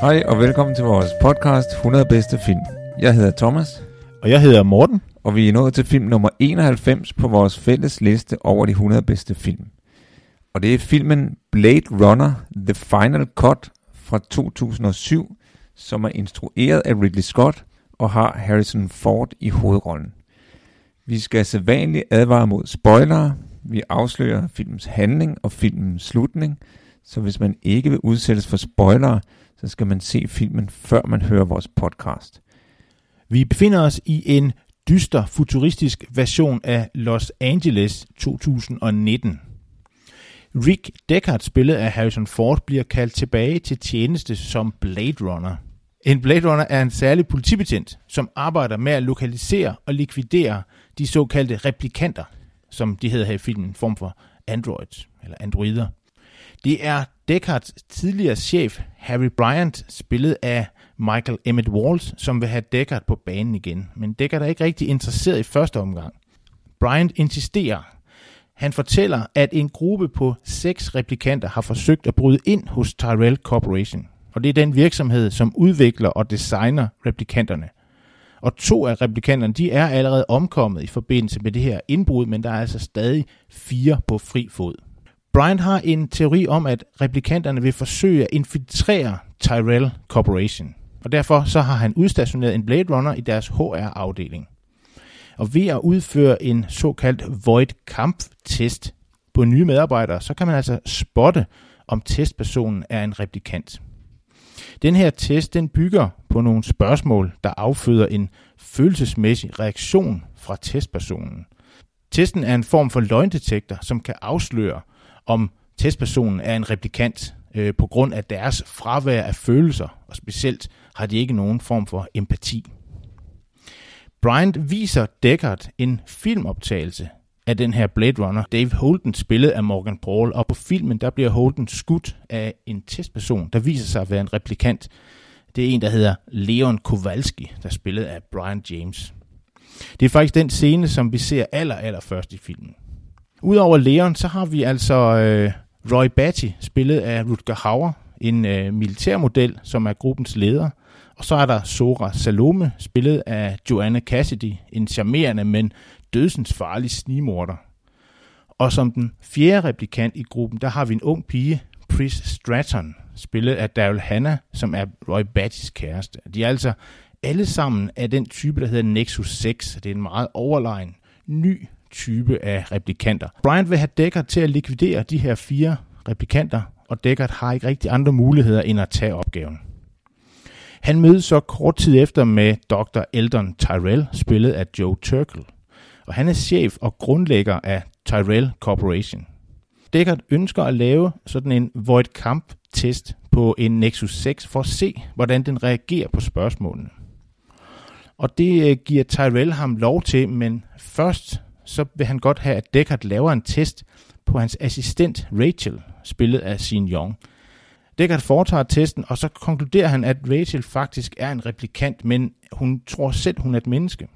Hej og velkommen til vores podcast 100 bedste film. Jeg hedder Thomas, Og jeg hedder Morten. og vi er nået til film nummer 91 på vores fælles liste over de 100 bedste film. Og det er filmen Blade Runner The Final Cut fra 2007, som er instrueret af Ridley Scott og har Harrison Ford i hovedrollen. Vi skal sædvanligt advare mod spoilere. Vi afslører filmens handling og filmens slutning, så hvis man ikke vil udsættes for spoilere, så skal man se filmen, før man hører vores podcast. Vi befinder os i en dyster, futuristisk version af Los Angeles 2019. Rick Deckard, spillet af Harrison Ford, bliver kaldt tilbage til tjeneste som Blade Runner. En Blade Runner er en særlig politibetjent, som arbejder med at lokalisere og likvidere de såkaldte replikanter, som de hedder her i filmen, en form for androids eller androider. Det er Deckards tidligere chef, Harry Bryant, spillet af Michael Emmett Walls, som vil have Deckard på banen igen. Men Deckard er ikke rigtig interesseret i første omgang. Bryant insisterer. Han fortæller, at en gruppe på seks replikanter har forsøgt at bryde ind hos Tyrell Corporation. Og det er den virksomhed, som udvikler og designer replikanterne. Og to af replikanterne, de er allerede omkommet i forbindelse med det her indbrud, men der er altså stadig fire på fri fod. Brian har en teori om, at replikanterne vil forsøge at infiltrere Tyrell Corporation. Og derfor så har han udstationeret en Blade Runner i deres HR-afdeling. Og ved at udføre en såkaldt Void kamp test på nye medarbejdere, så kan man altså spotte, om testpersonen er en replikant. Den her test den bygger på nogle spørgsmål, der afføder en følelsesmæssig reaktion fra testpersonen. Testen er en form for løgndetektor, som kan afsløre, om testpersonen er en replikant øh, på grund af deres fravær af følelser, og specielt har de ikke nogen form for empati. Bryant viser Deckard en filmoptagelse af den her Blade Runner. Dave Holden spillet af Morgan Paul, og på filmen der bliver Holden skudt af en testperson, der viser sig at være en replikant. Det er en, der hedder Leon Kowalski, der spillet af Brian James. Det er faktisk den scene, som vi ser aller, aller først i filmen. Udover Leon, så har vi altså øh, Roy Batty, spillet af Rutger Hauer, en øh, militærmodel, som er gruppens leder. Og så er der Sora Salome, spillet af Joanna Cassidy, en charmerende, men dødsens farlig snimorder. Og som den fjerde replikant i gruppen, der har vi en ung pige, Pris Stratton, spillet af Daryl Hannah, som er Roy Battys kæreste. De er altså alle sammen af den type, der hedder Nexus 6. Det er en meget overlegen, ny type af replikanter. Bryant vil have Deckard til at likvidere de her fire replikanter, og Deckard har ikke rigtig andre muligheder end at tage opgaven. Han mødes så kort tid efter med Dr. Eldon Tyrell, spillet af Joe Turkel, og han er chef og grundlægger af Tyrell Corporation. Deckard ønsker at lave sådan en Void Camp-test på en Nexus 6 for at se, hvordan den reagerer på spørgsmålene. Og det øh, giver Tyrell ham lov til, men først så vil han godt have, at Deckard laver en test på hans assistent Rachel, spillet af Sin Young. Deckard foretager testen, og så konkluderer han, at Rachel faktisk er en replikant, men hun tror selv, hun er et menneske.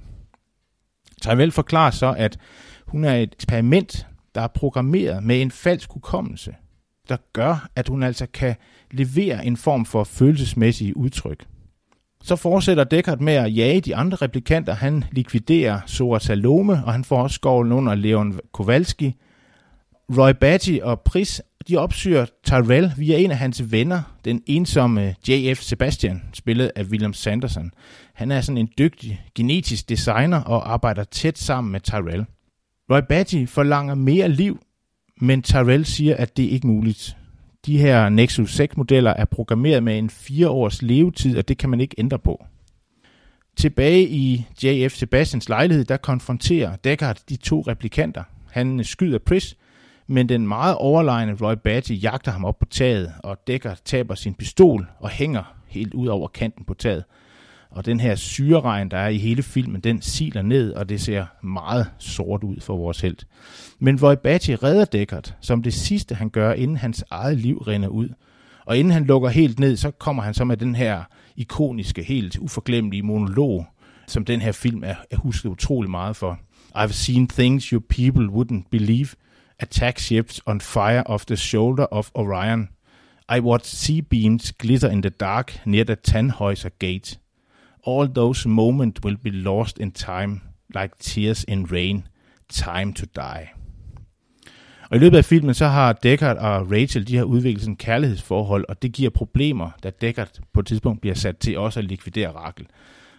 Tyrell forklarer så, at hun er et eksperiment, der er programmeret med en falsk hukommelse, der gør, at hun altså kan levere en form for følelsesmæssige udtryk. Så fortsætter Deckard med at jage de andre replikanter. Han likviderer Sora Salome, og han får også skovlen under Leon Kowalski. Roy Batty og Pris de opsøger Tyrell via en af hans venner, den ensomme J.F. Sebastian, spillet af William Sanderson. Han er sådan en dygtig genetisk designer og arbejder tæt sammen med Tyrell. Roy Batty forlanger mere liv, men Tyrell siger, at det er ikke muligt. De her Nexus 6-modeller er programmeret med en fire års levetid, og det kan man ikke ændre på. Tilbage i J.F. Sebastians lejlighed, der konfronterer Deckard de to replikanter. Han skyder Pris, Men den meget overlegne Roy Batty jagter ham op på taget, og Deckard taber sin pistol og hænger helt ud over kanten på taget. Og den her syreregn, der er i hele filmen, den siler ned, og det ser meget sort ud for vores held. Men Voibachi Batty redder Deckard, som det sidste han gør, inden hans eget liv rinder ud. Og inden han lukker helt ned, så kommer han så med den her ikoniske, helt uforglemmelige monolog, som den her film er, er husket utrolig meget for. I've seen things your people wouldn't believe. Attack ships on fire off the shoulder of Orion. I watched sea beams glitter in the dark near the Tannhäuser Gate. All those moments will be lost in time, like tears in rain. Time to die. Og i løbet af filmen, så har Deckard og Rachel, de har udviklet sådan kærlighedsforhold, og det giver problemer, da Deckard på et tidspunkt bliver sat til også at likvidere Rakel.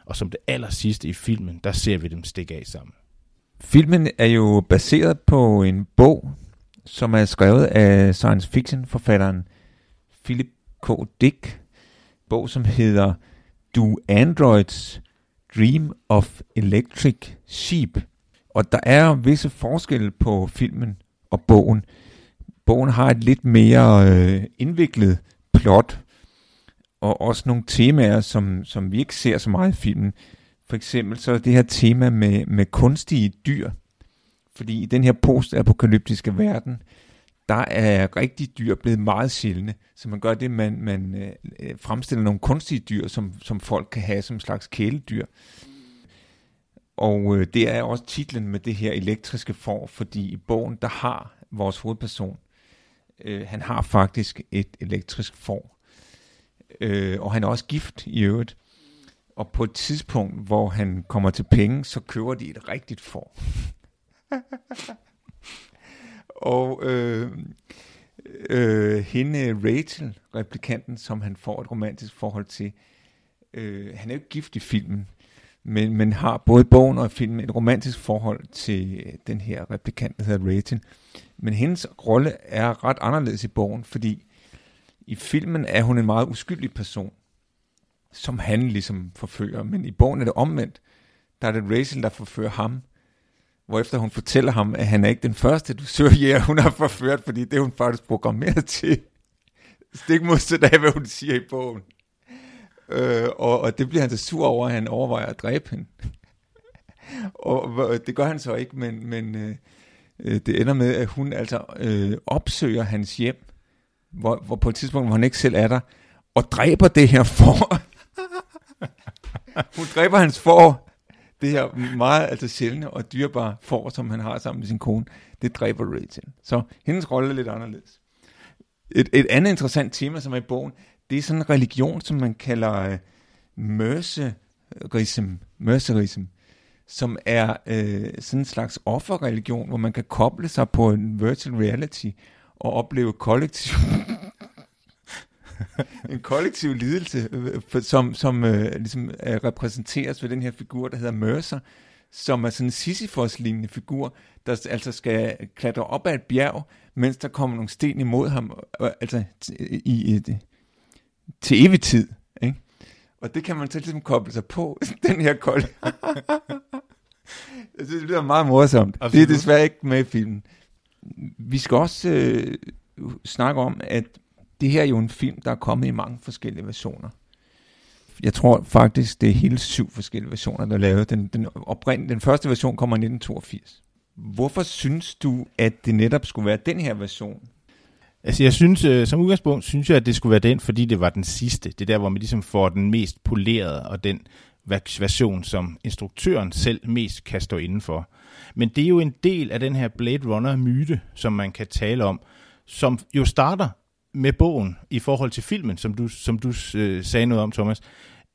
Og som det aller sidste i filmen, der ser vi dem stikke af sammen. Filmen er jo baseret på en bog, som er skrevet af science fiction forfatteren Philip K. Dick. Bog, som hedder Do Androids Dream of Electric Sheep. Og der er visse forskelle på filmen og bogen. Bogen har et lidt mere øh, indviklet plot, og også nogle temaer, som, som vi ikke ser så meget i filmen. For eksempel så er det her tema med, med kunstige dyr. Fordi i den her postapokalyptiske verden, der er rigtige dyr blevet meget sjældne. Så man gør det, man, man øh, øh fremstiller nogle kunstige dyr, som, som folk kan have som slags kæledyr. Og øh, det er også titlen med det her elektriske for, fordi i bogen, der har vores hovedperson, øh, han har faktisk et elektrisk for. Øh, og han er også gift i øvrigt. Og på et tidspunkt, hvor han kommer til penge, så køber de et rigtigt for. og øh, øh, hende Rachel, replikanten, som han får et romantisk forhold til, øh, han er jo ikke gift i filmen, men, men har både bogen og filmen et romantisk forhold til øh, den her replikant, der hedder Rachel. Men hendes rolle er ret anderledes i bogen, fordi i filmen er hun en meget uskyldig person, som han ligesom forfører. Men i bogen er det omvendt. Der er det Rachel, der forfører ham, hvorefter hun fortæller ham, at han er ikke den første, du søger, ja, hun har forført, fordi det er hun faktisk programmeret til. Stik modsat af, hvad hun siger i bogen. Øh, og, og det bliver han så sur over, at han overvejer at dræbe hende. og det gør han så ikke, men, men øh, øh, det ender med, at hun altså øh, opsøger hans hjem, hvor, hvor på et tidspunkt, hvor han ikke selv er der, og dræber det her for. hun dræber hans for, det her meget altså sjældne og dyrebare for, som han har sammen med sin kone, det dræber Rachel. Så hendes rolle er lidt anderledes. Et, et andet interessant tema, som er i bogen, det er sådan en religion, som man kalder øh, uh, mercerism, mercerism, som er øh, sådan en slags offerreligion, hvor man kan koble sig på en virtual reality og opleve kollektiv en kollektiv lidelse, øh, som, som uh, ligesom uh, repræsenteres ved den her figur, der hedder Mercer, som er sådan en Sisyphos-lignende figur, der altså skal klatre op ad et bjerg, mens der kommer nogle sten imod ham, altså i et, til evig tid. Ikke? Og det kan man så ligesom koble sig på, den her kold. Jeg synes, det lyder meget morsomt. Absolut. Det er desværre ikke med i filmen. Vi skal også øh, snakke om, at det her er jo en film, der er kommet i mange forskellige versioner. Jeg tror faktisk, det er hele syv forskellige versioner, der er lavet. Den, den, oprind, den første version kommer i 1982. Hvorfor synes du, at det netop skulle være den her version, Altså jeg synes, øh, som udgangspunkt, synes jeg, at det skulle være den, fordi det var den sidste. Det er der, hvor man ligesom får den mest polerede, og den version, som instruktøren selv mest kan stå indenfor. Men det er jo en del af den her Blade Runner-myte, som man kan tale om, som jo starter med bogen i forhold til filmen, som du, som du øh, sagde noget om, Thomas.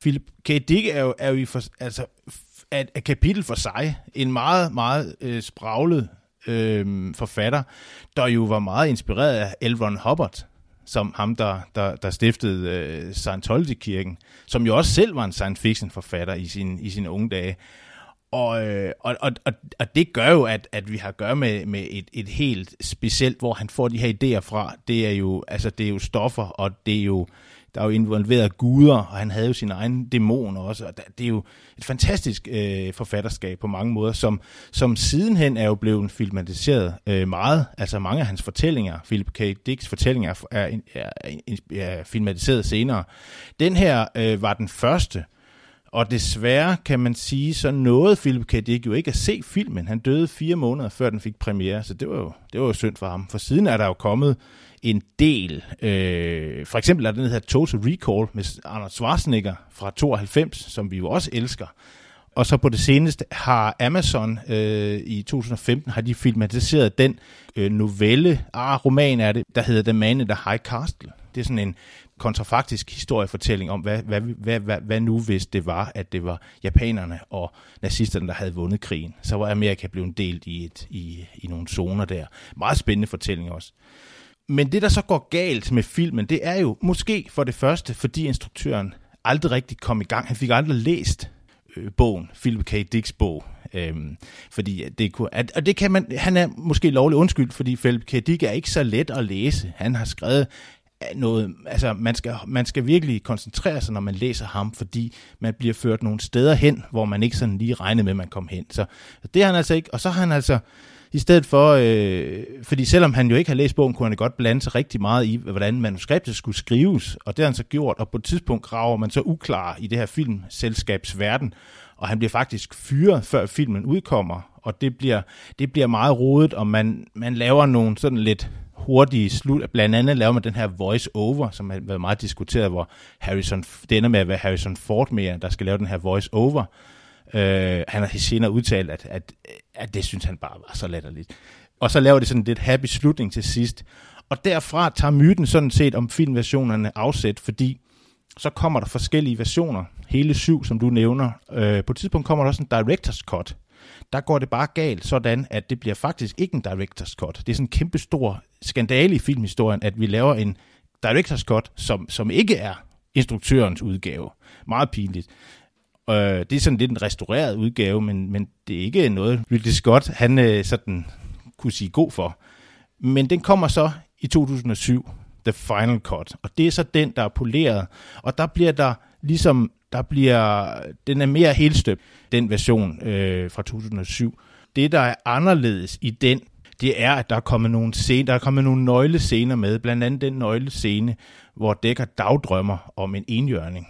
Philip K. Dick er jo, er jo i for, altså, et, et kapitel for sig. En meget, meget øh, spraglet øh, forfatter, der jo var meget inspireret af L. Ron Hubbard, som ham, der, der, der stiftede øh, Scientology-kirken, som jo også selv var en science fiction forfatter i, sin, i sine unge dage. Og, øh, og, og, og, og det gør jo, at, at vi har at gøre med, med et, et helt specielt, hvor han får de her idéer fra. Det er jo, altså, det er jo stoffer, og det er jo der er jo involveret guder, og han havde jo sin egen dæmoner også, og det er jo et fantastisk øh, forfatterskab på mange måder, som, som sidenhen er jo blevet filmatiseret øh, meget, altså mange af hans fortællinger, Philip K. Dicks fortællinger, er, er, er, er filmatiseret senere. Den her øh, var den første, og desværre kan man sige, så nåede Philip K. Dick jo ikke at se filmen. Han døde fire måneder før den fik premiere, så det var jo, det var jo synd for ham. For siden er der jo kommet en del. Øh, for eksempel er den her Total Recall med Arnold Schwarzenegger fra 92, som vi jo også elsker. Og så på det seneste har Amazon øh, i 2015 har de filmatiseret den øh, novelle, ah, roman er det, der hedder The Man in the High Castle. Det er sådan en kontrafaktisk historiefortælling om, hvad, hvad, hvad, hvad, hvad nu hvis det var, at det var japanerne og nazisterne, der havde vundet krigen. Så var Amerika blevet delt i, et, i, i nogle zoner der. Meget spændende fortælling også. Men det, der så går galt med filmen, det er jo måske for det første, fordi instruktøren aldrig rigtig kom i gang. Han fik aldrig læst øh, bogen, Philip K. Dicks bog. Øhm, fordi det kunne, at, og det kan man, han er måske lovlig undskyld, fordi Philip K. Dick er ikke så let at læse. Han har skrevet noget, altså man skal, man skal virkelig koncentrere sig, når man læser ham, fordi man bliver ført nogle steder hen, hvor man ikke sådan lige regnede med, at man kom hen. Så det har han altså ikke, og så har han altså, i stedet for, øh, fordi selvom han jo ikke har læst bogen, kunne han godt blande sig rigtig meget i, hvordan manuskriptet skulle skrives, og det har han så gjort, og på et tidspunkt graver man så uklar i det her filmselskabsverden, og han bliver faktisk fyret, før filmen udkommer, og det bliver, det bliver meget rodet, og man, man laver nogle sådan lidt hurtige slut. Blandt andet laver man den her voice-over, som har været meget diskuteret, hvor Harrison, det ender med at være Harrison Ford mere, der skal lave den her voice-over. Øh, han har senere udtalt, at, at, at det synes han bare var så latterligt. Og så laver det sådan lidt happy slutning til sidst. Og derfra tager myten sådan set om filmversionerne afsæt, fordi så kommer der forskellige versioner, hele syv, som du nævner. Øh, på et tidspunkt kommer der også en director's cut, der går det bare galt sådan, at det bliver faktisk ikke en director's cut. Det er sådan en kæmpe stor skandale i filmhistorien, at vi laver en director's cut, som, som ikke er instruktørens udgave. Meget pinligt. Øh, det er sådan lidt en restaureret udgave, men, men det er ikke noget, Ridley Scott han øh, sådan kunne sige god for. Men den kommer så i 2007, The Final Cut, og det er så den, der er poleret, og der bliver der ligesom der bliver, den er mere helstøbt, den version øh, fra 2007. Det, der er anderledes i den, det er, at der er kommet nogle, scene, der er kommet nogle nøglescener med, blandt andet den nøglescene, hvor Dækker dagdrømmer om en enhjørning.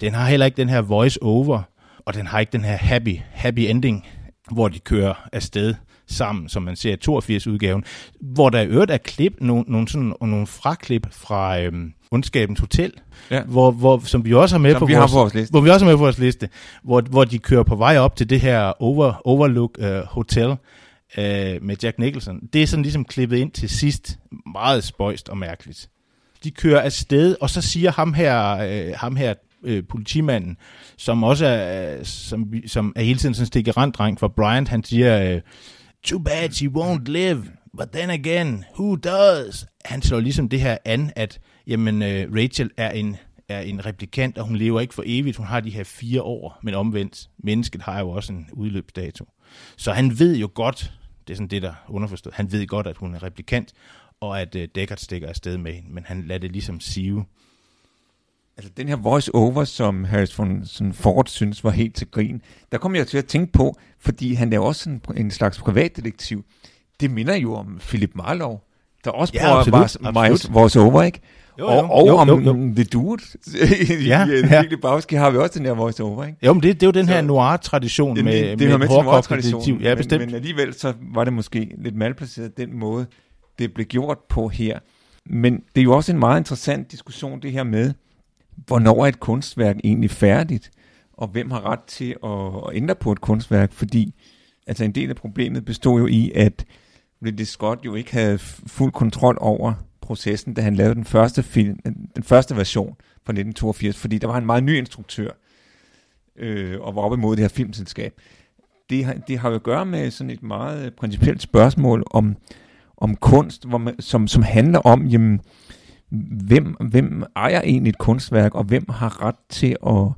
Den har heller ikke den her voice-over, og den har ikke den her happy, happy ending, hvor de kører afsted sammen, som man ser i 82-udgaven, hvor der i øvrigt er klip, nogle, nogle, sådan, nogle fraklip fra øhm, Undskabens Hotel, ja. hvor, hvor, som vi også har med, på, vi vores, har på vores liste. Hvor vi også har med på vores liste, hvor, hvor de kører på vej op til det her over, Overlook uh, Hotel uh, med Jack Nicholson. Det er sådan ligesom klippet ind til sidst, meget spøjst og mærkeligt. De kører afsted, og så siger ham her, uh, ham her uh, politimanden, som også er, uh, som, som er hele tiden sådan en stikkeranddreng for Bryant, han siger, uh, too bad she won't live, but then again, who does? Han slår ligesom det her an, at jamen, øh, Rachel er en, er en replikant, og hun lever ikke for evigt. Hun har de her fire år, men omvendt, mennesket har jo også en udløbsdato. Så han ved jo godt, det er sådan det, der underforstået, han ved godt, at hun er replikant, og at øh, Deckard stikker afsted med hende, men han lader det ligesom sive. Altså den her voice-over, som Harrison sådan Ford synes var helt til grin, der kom jeg til at tænke på, fordi han er også en, en slags privatdetektiv. Det minder jo om Philip Marlowe, der også ja, prøver at voice-over, ikke? Jo, jo. Og, og jo, om jo, jo. The Dude. ja, I ja. Bagski har vi også den her voice-over, ikke? Jo, men det, det er jo den her noir-tradition med, det, det med, med noir-tradition, ja, bestemt. Men, men alligevel så var det måske lidt malplaceret den måde, det blev gjort på her. Men det er jo også en meget interessant diskussion, det her med, hvornår er et kunstværk egentlig færdigt, og hvem har ret til at, ændre på et kunstværk, fordi altså en del af problemet bestod jo i, at Ridley Scott jo ikke havde fuld kontrol over processen, da han lavede den første film, den første version fra 1982, fordi der var en meget ny instruktør, øh, og var op imod det her filmselskab. Det har, det har jo at gøre med sådan et meget principielt spørgsmål om, om kunst, hvor man, som, som handler om, jamen, hvem, hvem ejer egentlig et kunstværk, og hvem har ret til at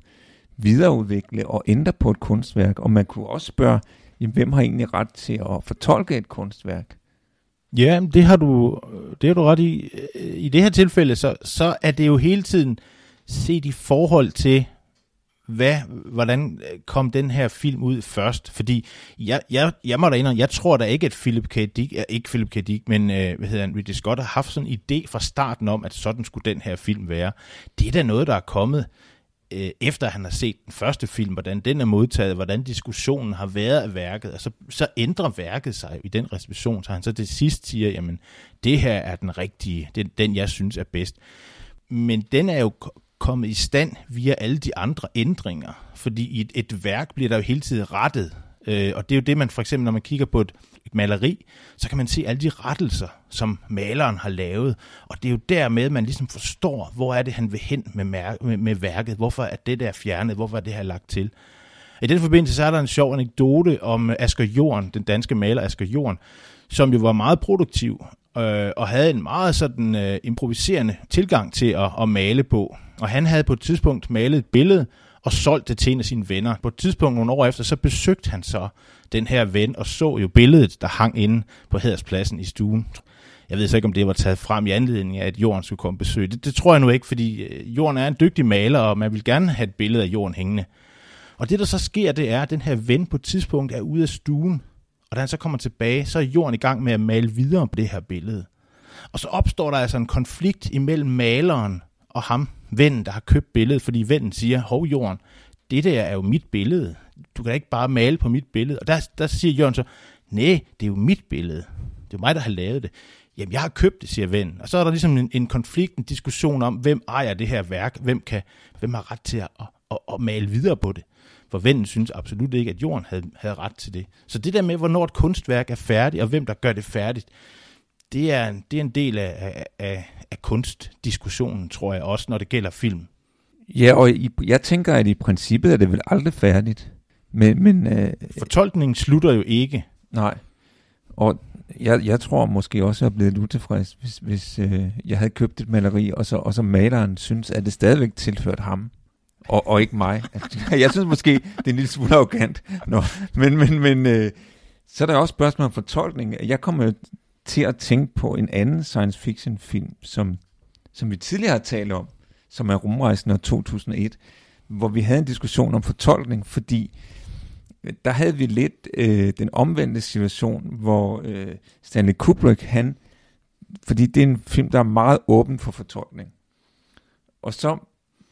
videreudvikle og ændre på et kunstværk. Og man kunne også spørge, jamen, hvem har egentlig ret til at fortolke et kunstværk? Ja, det har du, det har du ret i. I det her tilfælde, så, så er det jo hele tiden set i forhold til, hvad, hvordan øh, kom den her film ud først? Fordi jeg, jeg, jeg må da indrømme, jeg tror da ikke, at Philip K. Dick, ikke Philip K. Dick, men øh, hvad hedder han, Ridley Scott har haft sådan en idé fra starten om, at sådan skulle den her film være. Det er da noget, der er kommet øh, efter han har set den første film, hvordan den er modtaget, hvordan diskussionen har været af værket, og så, så ændrer værket sig i den reception, så han så til sidst siger, jamen, det her er den rigtige, det er den, jeg synes er bedst. Men den er jo kommet i stand via alle de andre ændringer, fordi i et, et værk bliver der jo hele tiden rettet, øh, og det er jo det, man for eksempel, når man kigger på et, et maleri, så kan man se alle de rettelser, som maleren har lavet, og det er jo dermed, man ligesom forstår, hvor er det, han vil hen med, mær- med, med værket, hvorfor er det der fjernet, hvorfor er det her lagt til. I den forbindelse så er der en sjov anekdote om Asger Jorn, den danske maler Asger Jorn, som jo var meget produktiv øh, og havde en meget sådan øh, improviserende tilgang til at, at male på. Og han havde på et tidspunkt malet et billede og solgt det til en af sine venner. På et tidspunkt nogle år efter, så besøgte han så den her ven og så jo billedet, der hang inde på Hederspladsen i stuen. Jeg ved så ikke, om det var taget frem i anledning af, at Jorden skulle komme besøg. Det, det tror jeg nu ikke, fordi øh, Jorden er en dygtig maler, og man vil gerne have et billede af Jorden hængende. Og det, der så sker, det er, at den her ven på et tidspunkt er ude af stuen, og da han så kommer tilbage, så er Jorden i gang med at male videre på det her billede. Og så opstår der altså en konflikt imellem maleren og ham, vennen, der har købt billedet, fordi vennen siger, hov Jorden, det der er jo mit billede. Du kan ikke bare male på mit billede. Og der, der siger Jørgen så, nej, det er jo mit billede. Det er mig, der har lavet det. Jamen, jeg har købt det, siger vennen. Og så er der ligesom en, en konflikt, en diskussion om, hvem ejer det her værk, hvem, kan, hvem har ret til at, at, at, at male videre på det. For vennen synes absolut ikke, at jorden havde, havde ret til det. Så det der med, hvornår et kunstværk er færdigt, og hvem der gør det færdigt, det er, det er en del af, af, af kunstdiskussionen, tror jeg, også når det gælder film. Ja, og i, jeg tænker, at i princippet er det vel aldrig færdigt. Men, men, øh, Fortolkningen slutter jo ikke. Nej, og jeg, jeg tror måske også, at jeg er blevet utilfreds, hvis, hvis øh, jeg havde købt et maleri, og så, og så maleren synes, at det stadigvæk tilført ham, og, og ikke mig. jeg synes måske, det er en lille smule arrogant. Nå, men men, men øh, så er der også spørgsmål om fortolkning. Jeg kommer til at tænke på en anden science fiction film, som, som vi tidligere har talt om, som er Rumrejsen af 2001, hvor vi havde en diskussion om fortolkning, fordi øh, der havde vi lidt øh, den omvendte situation, hvor øh, Stanley Kubrick, han, fordi det er en film, der er meget åben for fortolkning. Og så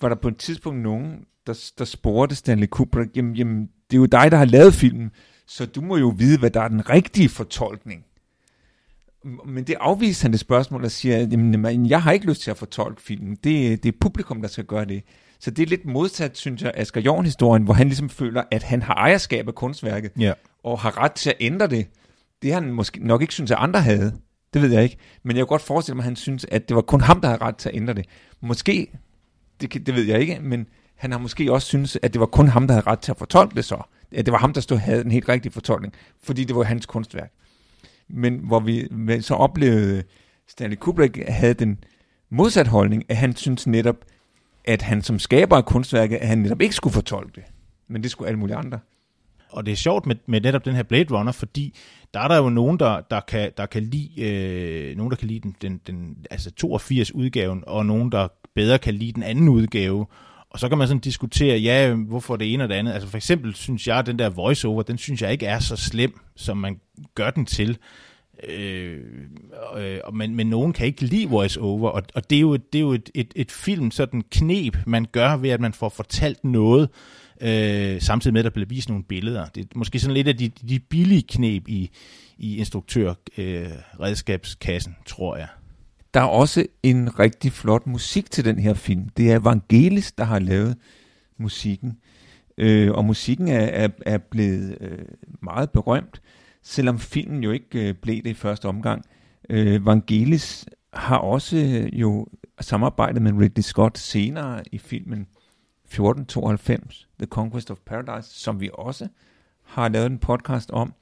var der på et tidspunkt nogen, der, der spurgte Stanley Kubrick, jamen, jamen, det er jo dig, der har lavet filmen, så du må jo vide, hvad der er den rigtige fortolkning. Men det afviser han det spørgsmål og siger, jamen, jeg har ikke lyst til at fortolke filmen. Det, det er publikum, der skal gøre det. Så det er lidt modsat, synes jeg, Asger Jorn-historien, hvor han ligesom føler, at han har ejerskab af kunstværket, ja. og har ret til at ændre det. Det han måske nok ikke synes, at andre havde. Det ved jeg ikke. Men jeg kan godt forestille mig, at han synes, at det var kun ham, der havde ret til at ændre det. Måske, det, det ved jeg ikke, men han har måske også synes, at det var kun ham, der havde ret til at fortolke det så. At det var ham, der stod havde den helt rigtige fortolkning, fordi det var hans kunstværk. Men hvor vi så oplevede, Stanley Kubrick havde den modsat holdning, at han synes netop, at han som skaber af kunstværket, at han netop ikke skulle fortolke det. Men det skulle alle mulige andre. Og det er sjovt med, med netop den her Blade Runner, fordi der er der jo nogen, der, der, kan, der kan lide, øh, nogen, der kan lide den, den, den altså 82 udgaven, og nogen, der bedre kan lide den anden udgave. Og så kan man sådan diskutere, ja, hvorfor det ene og det andet. Altså for eksempel synes jeg, at den der voiceover, den synes jeg ikke er så slem, som man gør den til. Øh, øh, men, men nogen kan ikke lide voiceover, og, og det er jo, det er jo et, et, et film, sådan knep, man gør ved, at man får fortalt noget, øh, samtidig med, at der bliver vist nogle billeder. Det er måske sådan lidt af de, de billige knep i, i instruktørredskabskassen, øh, tror jeg. Der er også en rigtig flot musik til den her film. Det er Evangelis, der har lavet musikken. Øh, og musikken er, er, er blevet øh, meget berømt selvom filmen jo ikke øh, blev det i første omgang. Øh, Vangelis har også øh, jo samarbejdet med Ridley Scott senere i filmen 1492, The Conquest of Paradise, som vi også har lavet en podcast om.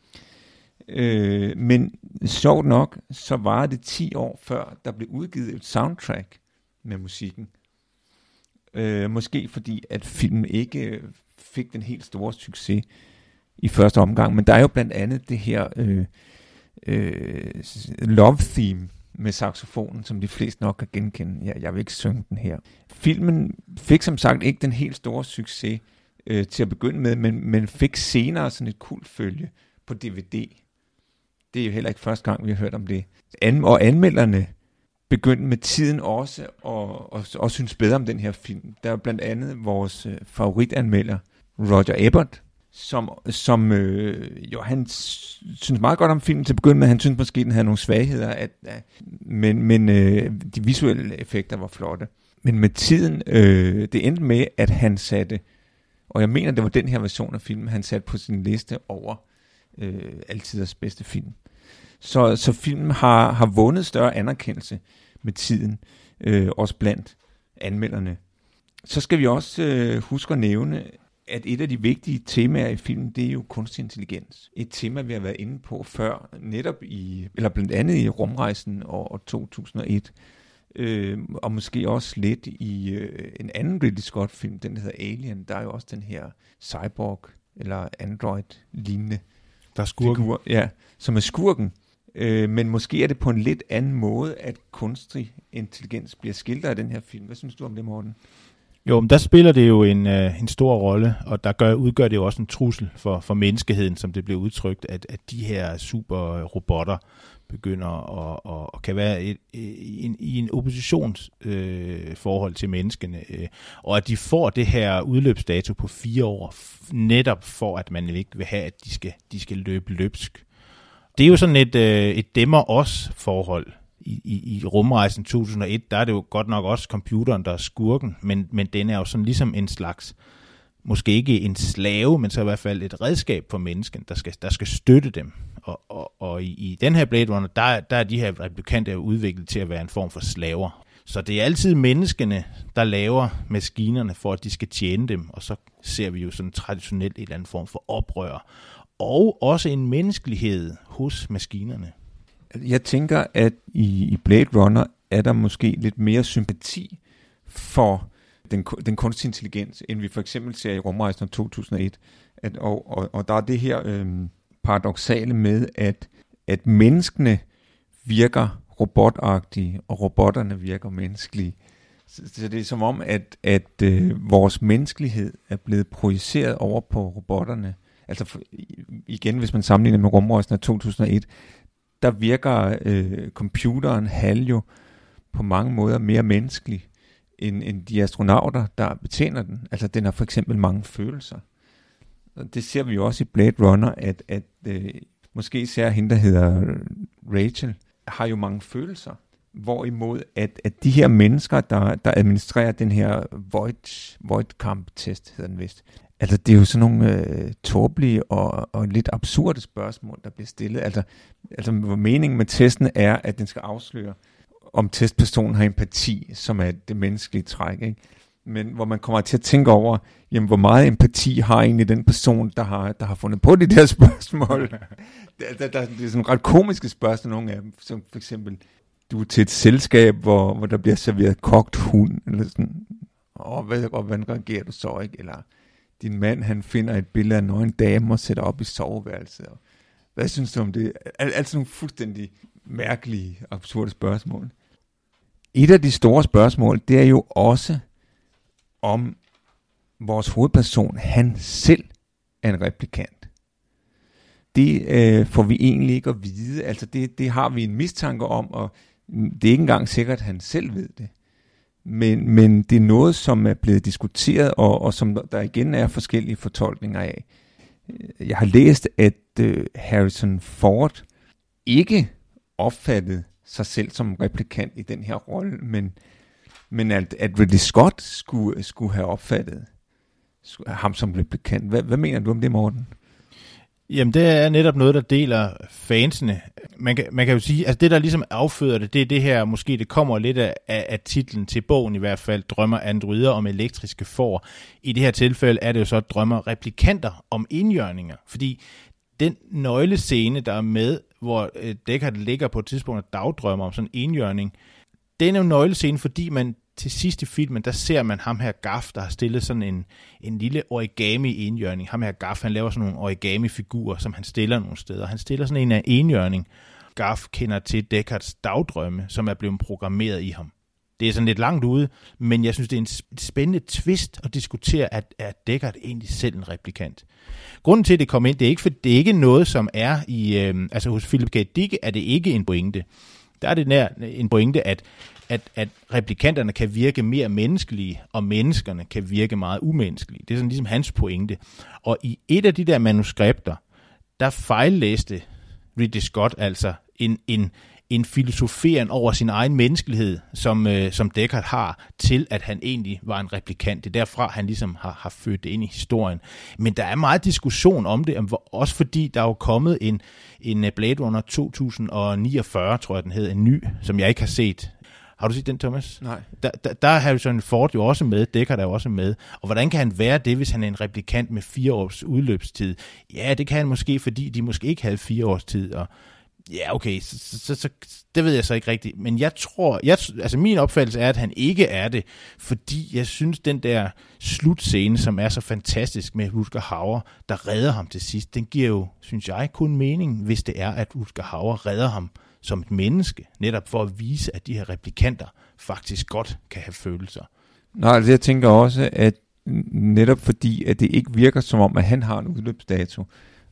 Øh, men sjovt nok, så var det 10 år før, der blev udgivet et soundtrack med musikken. Øh, måske fordi, at filmen ikke øh, fik den helt store succes i første omgang. Men der er jo blandt andet det her øh, øh, love theme med saxofonen, som de fleste nok kan genkende. Jeg, jeg vil ikke synge den her. Filmen fik som sagt ikke den helt store succes øh, til at begynde med, men, men fik senere sådan et kult følge på DVD. Det er jo heller ikke første gang, vi har hørt om det. An- og anmelderne begyndte med tiden også at, at, at synes bedre om den her film. Der er blandt andet vores øh, favoritanmelder, Roger Ebert, som, som øh, jo, han synes meget godt om filmen til at begynde med. Han synes måske, den havde nogle svagheder, at, at, men, men øh, de visuelle effekter var flotte. Men med tiden, øh, det endte med, at han satte, og jeg mener, det var den her version af filmen, han satte på sin liste over øh, altiders bedste film. Så, så filmen har, har vundet større anerkendelse med tiden, øh, også blandt anmelderne. Så skal vi også øh, huske at nævne, at et af de vigtige temaer i filmen, det er jo kunstig intelligens. Et tema, vi har været inde på før, netop i, eller blandt andet i rumrejsen år 2001, øh, og måske også lidt i øh, en anden Ridley Scott-film, den der hedder Alien, der er jo også den her cyborg, eller android-lignende der er skurken. Figur, ja, som er skurken. Øh, men måske er det på en lidt anden måde, at kunstig intelligens bliver skildret af den her film. Hvad synes du om det, Morten? Jo, men der spiller det jo en, øh, en stor rolle, og der gør, udgør det jo også en trussel for, for menneskeheden, som det bliver udtrykt, at, at de her superrobotter begynder at, og, og kan være et, i, en, i en oppositionsforhold øh, til menneskene, øh, og at de får det her udløbsdato på fire år, netop for at man ikke vil have, at de skal, de skal løbe løbsk. Det er jo sådan et, øh, et demmer-os forhold, i, i, i rumrejsen 2001, der er det jo godt nok også computeren, der er skurken, men, men den er jo sådan ligesom en slags, måske ikke en slave, men så i hvert fald et redskab for mennesken, der skal, der skal støtte dem. Og, og, og i, i den her Blade Runner, der, der er de her replikanter udviklet til at være en form for slaver. Så det er altid menneskene, der laver maskinerne for, at de skal tjene dem, og så ser vi jo sådan traditionelt en eller anden form for oprør. Og også en menneskelighed hos maskinerne. Jeg tænker, at i, i Blade Runner er der måske lidt mere sympati for den, den kunstige intelligens, end vi for eksempel ser i Rumrejsen 2001. At, og, og, og der er det her Øh, paradoxale med, at, at menneskene virker robotagtige, og robotterne virker menneskelige. Så, så det er som om, at, at øh, vores menneskelighed er blevet projiceret over på robotterne. Altså for, igen, hvis man sammenligner med rumrejsen af 2001, der virker øh, computeren HAL jo på mange måder mere menneskelig end, end de astronauter, der betjener den. Altså den har for eksempel mange følelser. Og det ser vi jo også i Blade Runner, at, at øh, måske især hende, der hedder Rachel, har jo mange følelser. Hvorimod at, at de her mennesker, der, der administrerer den her Void, Void Camp test, hedder den vist, Altså, det er jo sådan nogle øh, tåbelige og, og lidt absurde spørgsmål, der bliver stillet. Altså, altså, hvor meningen med testen er, at den skal afsløre, om testpersonen har empati, som er det menneskelige træk. Ikke? Men hvor man kommer til at tænke over, jamen, hvor meget empati har egentlig den person, der har, der har fundet på de der spørgsmål. der, der, der, det er sådan ret komiske spørgsmål, nogle af dem. Som for eksempel, du er til et selskab, hvor, hvor der bliver serveret kogt hund, eller sådan. Og, hvad, og hvordan reagerer du så, ikke? Eller din mand han finder et billede af en nøgen dame og sætter op i soveværelset. Og hvad synes du om det? Alt altså nogle fuldstændig mærkelige, absurde spørgsmål. Et af de store spørgsmål, det er jo også om vores hovedperson, han selv er en replikant. Det øh, får vi egentlig ikke at vide. Altså det, det har vi en mistanke om, og det er ikke engang sikkert, at han selv ved det. Men, men det er noget, som er blevet diskuteret, og, og som der igen er forskellige fortolkninger af. Jeg har læst, at øh, Harrison Ford ikke opfattede sig selv som replikant i den her rolle, men, men at, at Ridley Scott skulle, skulle have opfattet ham som replikant. Hvad, hvad mener du om det, Morten? Jamen, det er netop noget, der deler fansene. Man kan, man kan jo sige, at det, der ligesom afføder det, det er det her, måske det kommer lidt af, af titlen til bogen i hvert fald, Drømmer androider om elektriske får. I det her tilfælde er det jo så Drømmer replikanter om indjørninger, fordi den nøglescene, der er med, hvor øh, Deckard ligger på et tidspunkt og dagdrømmer om sådan en indjørning, den er jo nøglescene, fordi man til sidst i filmen, der ser man ham her Gaff, der har stillet sådan en, en lille origami enhjørning. Ham her Gaff, han laver sådan nogle origami-figurer, som han stiller nogle steder. Han stiller sådan en af enhjørning. Gaff kender til Deckards dagdrømme, som er blevet programmeret i ham. Det er sådan lidt langt ude, men jeg synes, det er en spændende twist at diskutere, at er Deckard egentlig selv en replikant. Grunden til, at det kommer ind, det er ikke, for det er ikke noget, som er i, øh, altså hos Philip K. Dick er det ikke en pointe. Der er det nær en pointe, at, at, at replikanterne kan virke mere menneskelige, og menneskerne kan virke meget umenneskelige. Det er sådan ligesom hans pointe. Og i et af de der manuskripter, der fejllæste Ridley Scott altså en, en, en filosoferen over sin egen menneskelighed, som, øh, som Descartes har, til at han egentlig var en replikant. Det er derfra, han ligesom har, har født det ind i historien. Men der er meget diskussion om det, også fordi der er jo kommet en, en øh, Blade Runner 2049, tror jeg den hed, en ny, som jeg ikke har set. Har du set den, Thomas? Nej. Der, der, der er Harrison Ford jo også med, Deckard er også med. Og hvordan kan han være det, hvis han er en replikant med fire års udløbstid? Ja, det kan han måske, fordi de måske ikke havde fire års tid, og Ja, okay, så, så, så, det ved jeg så ikke rigtigt. Men jeg tror, jeg, altså min opfattelse er, at han ikke er det, fordi jeg synes, den der slutscene, som er så fantastisk med Rutger Hauer, der redder ham til sidst, den giver jo, synes jeg, kun mening, hvis det er, at Rutger Hauer redder ham som et menneske, netop for at vise, at de her replikanter faktisk godt kan have følelser. Nej, altså jeg tænker også, at netop fordi, at det ikke virker som om, at han har en udløbsdato,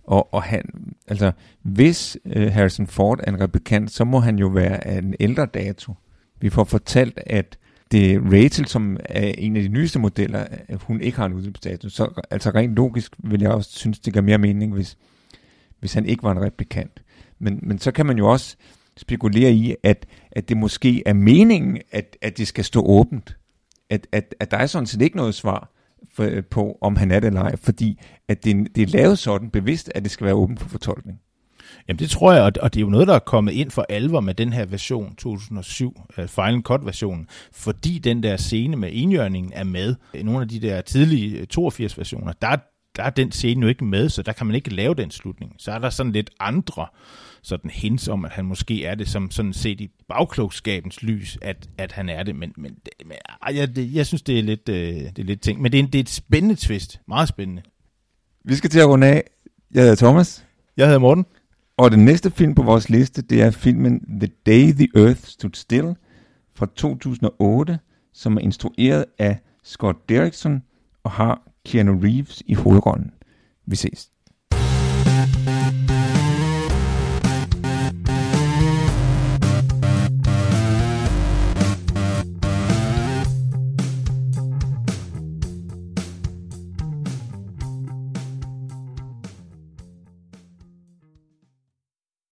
og, og han, altså, hvis øh, Harrison Ford er en replikant, så må han jo være af en ældre dato. Vi får fortalt, at det er Rachel, som er en af de nyeste modeller, at hun ikke har en udløbsdato. Så altså rent logisk vil jeg også synes, det giver mere mening, hvis, hvis han ikke var en replikant. Men, men så kan man jo også spekulere i, at, at det måske er meningen, at, at det skal stå åbent. At, at, at der er sådan set ikke noget svar for, øh, på, om han er det eller ej, fordi at det, det er lavet sådan bevidst, at det skal være åben for fortolkning. Jamen det tror jeg, og det er jo noget, der er kommet ind for alvor med den her version 2007, øh, Final Cut-versionen, fordi den der scene med enhjørningen er med. I nogle af de der tidlige øh, 82-versioner, der, der er den scene jo ikke med, så der kan man ikke lave den slutning. Så er der sådan lidt andre sådan hints om, at han måske er det, som sådan set i bagklogskabens lys, at, at han er det. Men, men, men jeg, det, jeg synes, det er lidt, øh, det er lidt ting. Men det er, det er et spændende twist. Meget spændende. Vi skal til at runde af. Jeg hedder Thomas. Jeg hedder Morten. Og den næste film på vores liste, det er filmen The Day the Earth Stood Still fra 2008, som er instrueret af Scott Derrickson og har Keanu Reeves i hovedrollen. Vi ses.